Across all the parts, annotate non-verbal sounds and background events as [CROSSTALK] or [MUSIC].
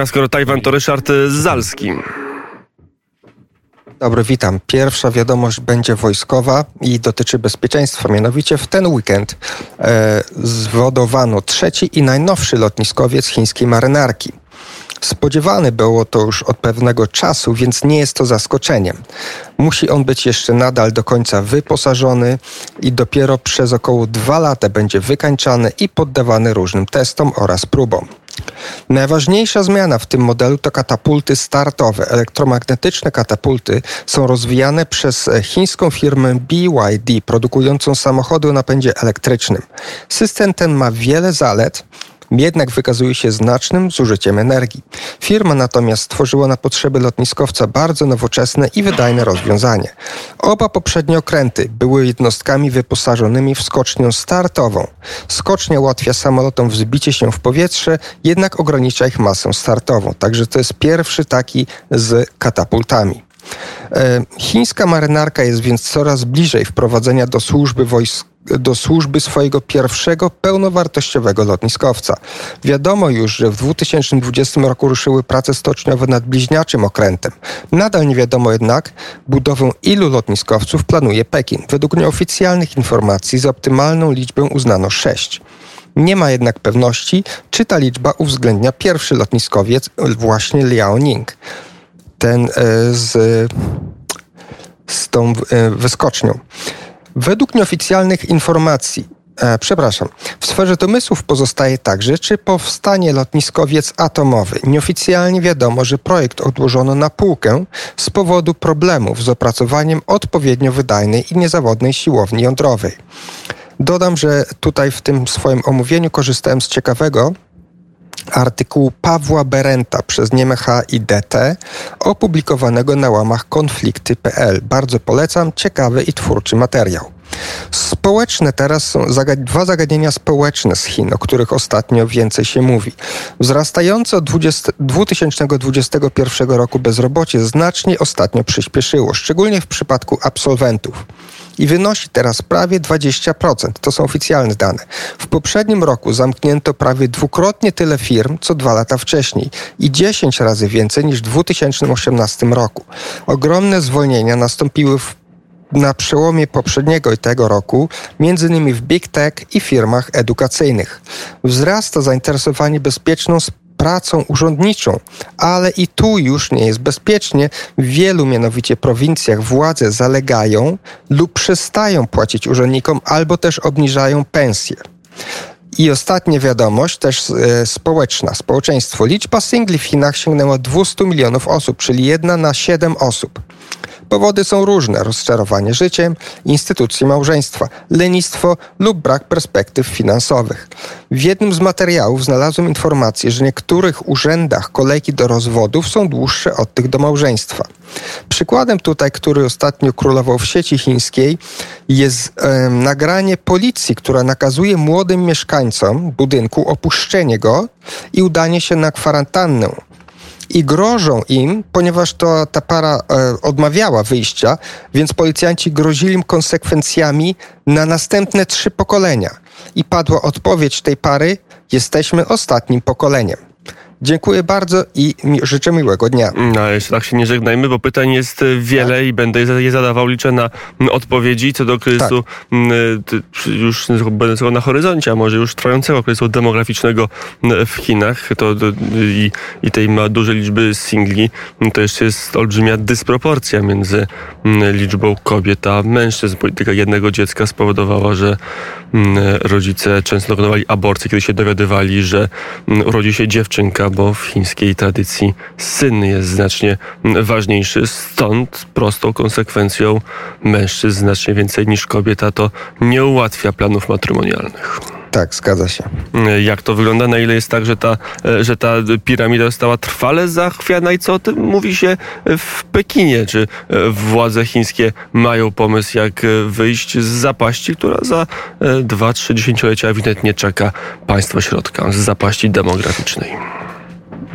A skoro Tajwan to Ryszard Zalski. Dobry, witam. Pierwsza wiadomość będzie wojskowa i dotyczy bezpieczeństwa. Mianowicie w ten weekend e, zwodowano trzeci i najnowszy lotniskowiec chińskiej marynarki. Spodziewane było to już od pewnego czasu, więc nie jest to zaskoczeniem. Musi on być jeszcze nadal do końca wyposażony i dopiero przez około dwa lata będzie wykańczany i poddawany różnym testom oraz próbom. Najważniejsza zmiana w tym modelu to katapulty startowe. Elektromagnetyczne katapulty są rozwijane przez chińską firmę BYD, produkującą samochody o napędzie elektrycznym. System ten ma wiele zalet, jednak wykazuje się znacznym zużyciem energii. Firma natomiast stworzyła na potrzeby lotniskowca bardzo nowoczesne i wydajne rozwiązanie. Oba poprzednie okręty były jednostkami wyposażonymi w skocznię startową. Skocznia ułatwia samolotom wzbicie się w powietrze, jednak ogranicza ich masę startową. Także to jest pierwszy taki z katapultami. E, chińska marynarka jest więc coraz bliżej wprowadzenia do służby wojsk do służby swojego pierwszego pełnowartościowego lotniskowca. Wiadomo już, że w 2020 roku ruszyły prace stoczniowe nad bliźniaczym okrętem. Nadal nie wiadomo jednak budowę ilu lotniskowców planuje Pekin. Według nieoficjalnych informacji za optymalną liczbę uznano sześć. Nie ma jednak pewności, czy ta liczba uwzględnia pierwszy lotniskowiec, właśnie Liaoning. Ten e, z, z tą e, wyskocznią. Według nieoficjalnych informacji, e, przepraszam, w sferze domysłów pozostaje także, czy powstanie lotniskowiec atomowy. Nieoficjalnie wiadomo, że projekt odłożono na półkę z powodu problemów z opracowaniem odpowiednio wydajnej i niezawodnej siłowni jądrowej. Dodam, że tutaj w tym swoim omówieniu korzystałem z ciekawego artykułu Pawła Berenta przez Niemecha i DT opublikowanego na łamach konflikty.pl. Bardzo polecam, ciekawy i twórczy materiał. Społeczne teraz są dwa zagadnienia społeczne z Chin, o których ostatnio więcej się mówi. Wzrastające od 20, 2021 roku bezrobocie znacznie ostatnio przyspieszyło, szczególnie w przypadku absolwentów i wynosi teraz prawie 20%. To są oficjalne dane. W poprzednim roku zamknięto prawie dwukrotnie tyle firm, co dwa lata wcześniej i 10 razy więcej niż w 2018 roku. Ogromne zwolnienia nastąpiły w na przełomie poprzedniego i tego roku, innymi w big tech i firmach edukacyjnych. Wzrasta zainteresowanie bezpieczną pracą urzędniczą, ale i tu już nie jest bezpiecznie. W wielu mianowicie prowincjach władze zalegają lub przestają płacić urzędnikom albo też obniżają pensje. I ostatnia wiadomość, też e, społeczna, społeczeństwo. Liczba singli w Chinach sięgnęła 200 milionów osób, czyli jedna na 7 osób. Powody są różne: rozczarowanie życiem, instytucje małżeństwa, lenistwo lub brak perspektyw finansowych. W jednym z materiałów znalazłem informację, że w niektórych urzędach kolejki do rozwodów są dłuższe od tych do małżeństwa. Przykładem tutaj, który ostatnio królował w sieci chińskiej, jest e, nagranie policji, która nakazuje młodym mieszkańcom budynku opuszczenie go i udanie się na kwarantannę i grożą im, ponieważ to ta para e, odmawiała wyjścia, więc policjanci grozili im konsekwencjami na następne trzy pokolenia. I padła odpowiedź tej pary: jesteśmy ostatnim pokoleniem. Dziękuję bardzo i życzę miłego dnia. No, jeszcze tak się nie żegnajmy, bo pytań jest e, wiele tak. i będę je zadawał. Liczę na odpowiedzi co do kryzysu tak. już będącego na horyzoncie, a może już trwającego kryzysu demograficznego w Chinach. To, to i, i tej ma dużej liczby singli. To jeszcze jest olbrzymia dysproporcja między liczbą kobiet a mężczyzn. Polityka jednego dziecka spowodowała, że rodzice często dokonywali aborcji, kiedy się dowiadywali, że urodzi się dziewczynka bo w chińskiej tradycji syn jest znacznie ważniejszy. Stąd prostą konsekwencją mężczyzn znacznie więcej niż kobieta to nie ułatwia planów matrymonialnych. Tak, zgadza się. Jak to wygląda? Na ile jest tak, że ta, że ta piramida została trwale zachwiana i co o tym mówi się w Pekinie? Czy władze chińskie mają pomysł, jak wyjść z zapaści, która za dwa, trzy dziesięciolecia ewidentnie czeka państwo środka, z zapaści demograficznej?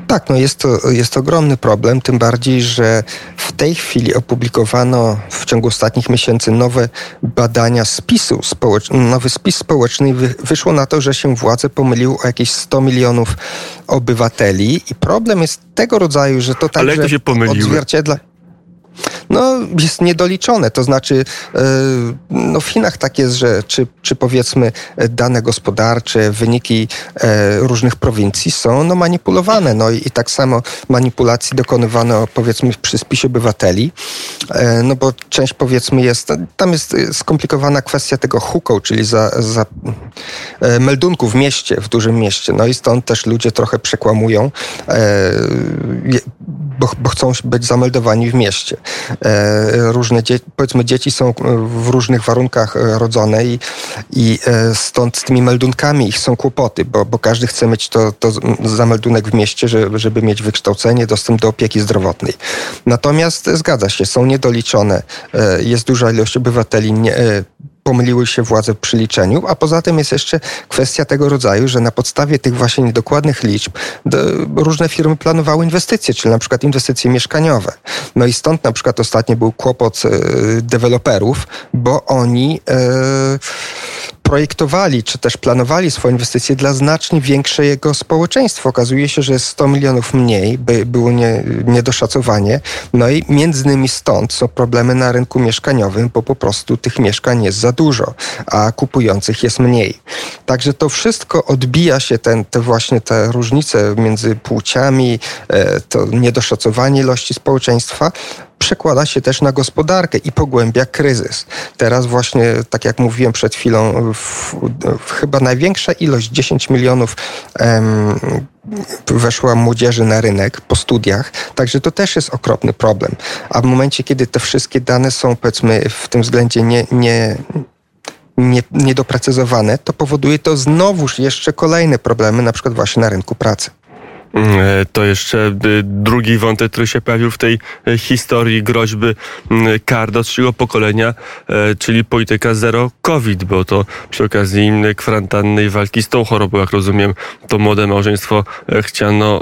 Tak, no jest to, jest to ogromny problem, tym bardziej, że w tej chwili opublikowano w ciągu ostatnich miesięcy nowe badania spisu społecznego, nowy spis społeczny wyszło na to, że się władze pomyliły o jakieś 100 milionów obywateli i problem jest tego rodzaju, że to także Ale jak to się pomyliły? odzwierciedla no, jest niedoliczone. To znaczy, e, no w Chinach tak jest, że czy, czy powiedzmy dane gospodarcze, wyniki e, różnych prowincji są no, manipulowane. No i, i tak samo manipulacji dokonywano powiedzmy przy spisie obywateli, e, no bo część powiedzmy jest, tam jest skomplikowana kwestia tego huką, czyli za, za meldunku w mieście, w dużym mieście. No i stąd też ludzie trochę przekłamują bo, bo chcą być zameldowani w mieście. E, różne dzieci, powiedzmy dzieci są w różnych warunkach e, rodzone i, i e, stąd z tymi meldunkami ich są kłopoty, bo, bo każdy chce mieć to, to zameldunek w mieście, żeby, żeby mieć wykształcenie, dostęp do opieki zdrowotnej. Natomiast zgadza się, są niedoliczone. Jest duża ilość obywateli nie, pomyliły się władze przy liczeniu, a poza tym jest jeszcze kwestia tego rodzaju, że na podstawie tych właśnie niedokładnych liczb różne firmy planowały inwestycje, czyli na przykład inwestycje mieszkaniowe. No i stąd na przykład ostatnio był kłopot e, deweloperów, bo oni e, projektowali, czy też planowali swoje inwestycje dla znacznie większego społeczeństwa. Okazuje się, że jest 100 milionów mniej, by było nie, niedoszacowanie. No i między innymi stąd są problemy na rynku mieszkaniowym, bo po prostu tych mieszkań jest za dużo, a kupujących jest mniej. Także to wszystko odbija się, ten, te właśnie te różnice między płciami, e, to niedoszacowanie ilości społeczeństwa przekłada się też na gospodarkę i pogłębia kryzys. Teraz właśnie, tak jak mówiłem przed chwilą, w, w chyba największa ilość, 10 milionów em, weszła młodzieży na rynek po studiach, także to też jest okropny problem. A w momencie, kiedy te wszystkie dane są powiedzmy w tym względzie nie, nie nie, niedoprecyzowane, to powoduje to znowuż jeszcze kolejne problemy, na przykład właśnie na rynku pracy. E, to jeszcze e, drugi wątek, który się pojawił w tej e, historii groźby kar do trzeciego pokolenia, czyli polityka zero COVID, bo to przy okazji kwarantanny i walki z tą chorobą, jak rozumiem, to młode małżeństwo chciano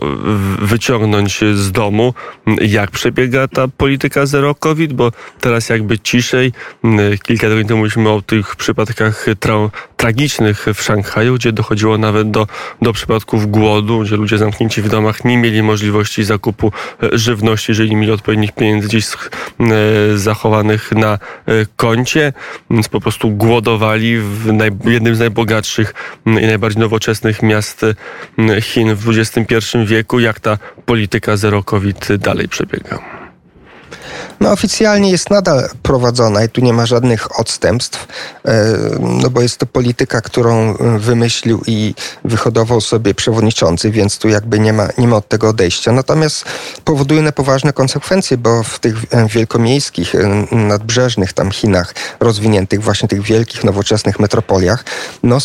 wyciągnąć z domu. Jak przebiega ta polityka zero COVID? Bo teraz jakby ciszej. Kilka tygodni temu mówiliśmy o tych przypadkach tragicznych w Szanghaju, gdzie dochodziło nawet do, do przypadków głodu, gdzie ludzie zamknięci w domach nie mieli możliwości zakupu e, żywności, jeżeli mieli odpowiednich pieniędzy gdzieś e, zachowanych na e, koncie, więc po prostu głodowali w jednym z najbogatszych i najbardziej nowoczesnych miast Chin w XXI wieku. Jak ta polityka zero COVID dalej przebiega? No oficjalnie jest nadal prowadzona i tu nie ma żadnych odstępstw, e, no bo jest to polityka, którą wymyślił i wyhodował sobie przewodniczący, więc tu jakby nie ma, nie ma od tego odejścia. Natomiast powoduje na poważne konsekwencje, bo w tych e, wielkomiejskich, e, nadbrzeżnych tam Chinach, rozwiniętych właśnie tych wielkich, nowoczesnych metropoliach, no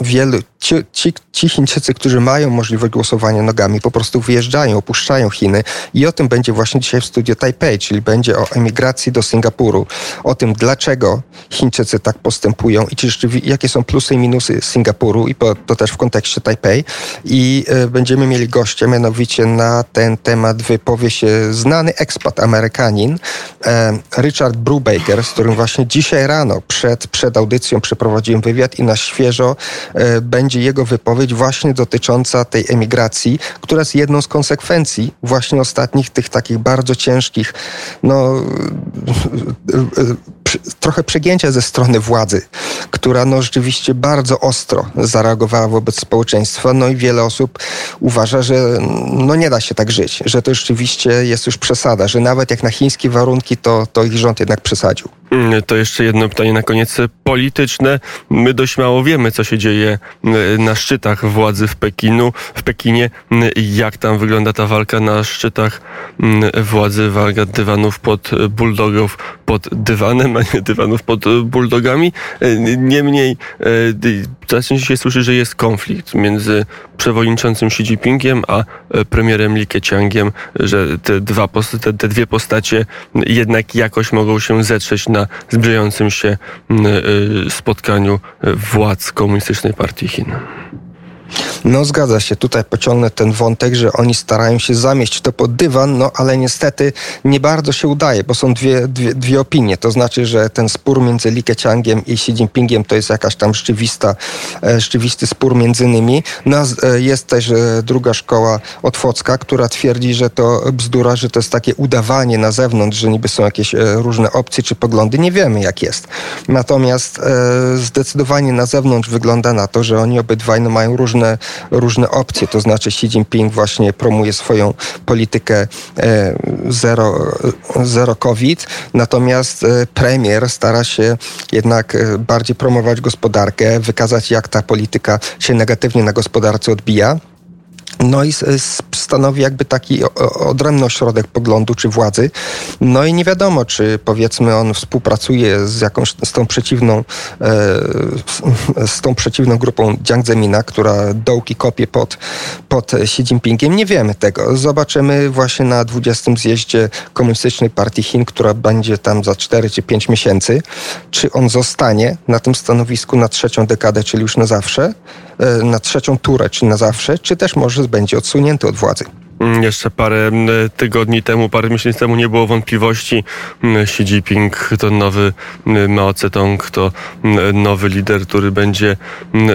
wielu, ci, ci, ci Chińczycy, którzy mają możliwość głosowania nogami, po prostu wyjeżdżają, opuszczają Chiny i o tym będzie właśnie dzisiaj w studio Taipei, czyli będzie o emigracji do Singapuru, o tym, dlaczego Chińczycy tak postępują i czy jakie są plusy i minusy Singapuru i to też w kontekście Taipei. I e, będziemy mieli gościa, mianowicie na ten temat wypowie się znany ekspat Amerykanin e, Richard Brubaker, z którym właśnie dzisiaj rano przed, przed audycją przeprowadziłem wywiad i na świeżo e, będzie jego wypowiedź właśnie dotycząca tej emigracji, która jest jedną z konsekwencji właśnie ostatnich tych takich bardzo ciężkich no, [LAUGHS] trochę przegięcia ze strony władzy, która no, rzeczywiście bardzo ostro zareagowała wobec społeczeństwa. No i wiele osób uważa, że no, nie da się tak żyć, że to rzeczywiście jest już przesada, że nawet jak na chińskie warunki, to, to ich rząd jednak przesadził. Mm, to jeszcze jedno pytanie na koniec polityczne. My dość mało wiemy, co się dzieje mm, na szczytach władzy w Pekinu, w Pekinie. Mm, jak tam wygląda ta walka na szczytach władzy, walka dywanów pod bulldogów pod dywanem, a nie dywanów pod bulldogami. Niemniej coraz częściej się słyszy, że jest konflikt między przewodniczącym Xi Jinpingiem a premierem Li Keqiangiem, że te, dwa, te, te dwie postacie jednak jakoś mogą się zetrzeć na zbliżającym się y, spotkaniu władz Komunistycznej Partii Chin. No zgadza się, tutaj pociągnę ten wątek, że oni starają się zamieść to pod dywan, no ale niestety nie bardzo się udaje, bo są dwie, dwie, dwie opinie. To znaczy, że ten spór między Li Keqiangiem i Xi Jinpingiem to jest jakaś tam rzeczywista, e, rzeczywisty spór między nimi. No, e, jest też e, druga szkoła otwocka, która twierdzi, że to bzdura, że to jest takie udawanie na zewnątrz, że niby są jakieś różne opcje czy poglądy. Nie wiemy jak jest. Natomiast zdecydowanie na zewnątrz wygląda na to, że oni obydwaj no, mają różne, różne opcje. To znaczy Xi Jinping właśnie promuje swoją politykę zero, zero COVID, natomiast premier stara się jednak bardziej promować gospodarkę, wykazać jak ta polityka się negatywnie na gospodarce odbija. No i stanowi jakby taki odrębny ośrodek poglądu czy władzy. No i nie wiadomo, czy powiedzmy on współpracuje z jakąś, z tą przeciwną, e, z tą przeciwną grupą Jiang Zemina, która dołki kopie pod, pod Xi Jinpingiem. Nie wiemy tego. Zobaczymy właśnie na 20. zjeździe Komunistycznej Partii Chin, która będzie tam za 4 czy 5 miesięcy. Czy on zostanie na tym stanowisku na trzecią dekadę, czyli już na zawsze, e, na trzecią turę, czy na zawsze, czy też może będzie odsunięty od władzy. Mm, jeszcze parę mm, tygodni temu, parę miesięcy temu nie było wątpliwości. Mm, Xi Jinping to nowy Mao Zedong, to nowy lider, który będzie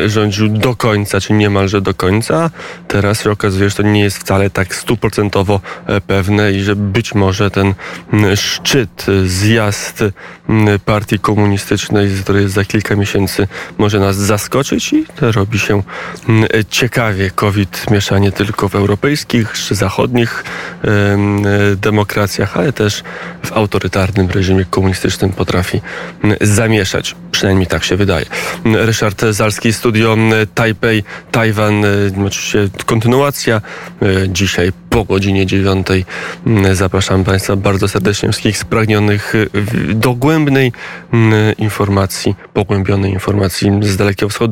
rządził do końca, czy niemalże do końca. Teraz się okazuje, że to nie jest wcale tak stuprocentowo e, pewne i że być może ten szczyt, zjazd partii komunistycznej, który jest za kilka miesięcy, może nas zaskoczyć i robi się ciekawie. COVID miesza nie tylko w europejskich, zachodnich demokracjach, ale też w autorytarnym reżimie komunistycznym potrafi zamieszać. Przynajmniej tak się wydaje. Ryszard Zalski, studio Taipei, Tajwan, oczywiście kontynuacja. E, dzisiaj po godzinie dziewiątej zapraszam Państwa bardzo serdecznie wszystkich spragnionych dogłębnej informacji, pogłębionej informacji z Dalekiego Wschodu.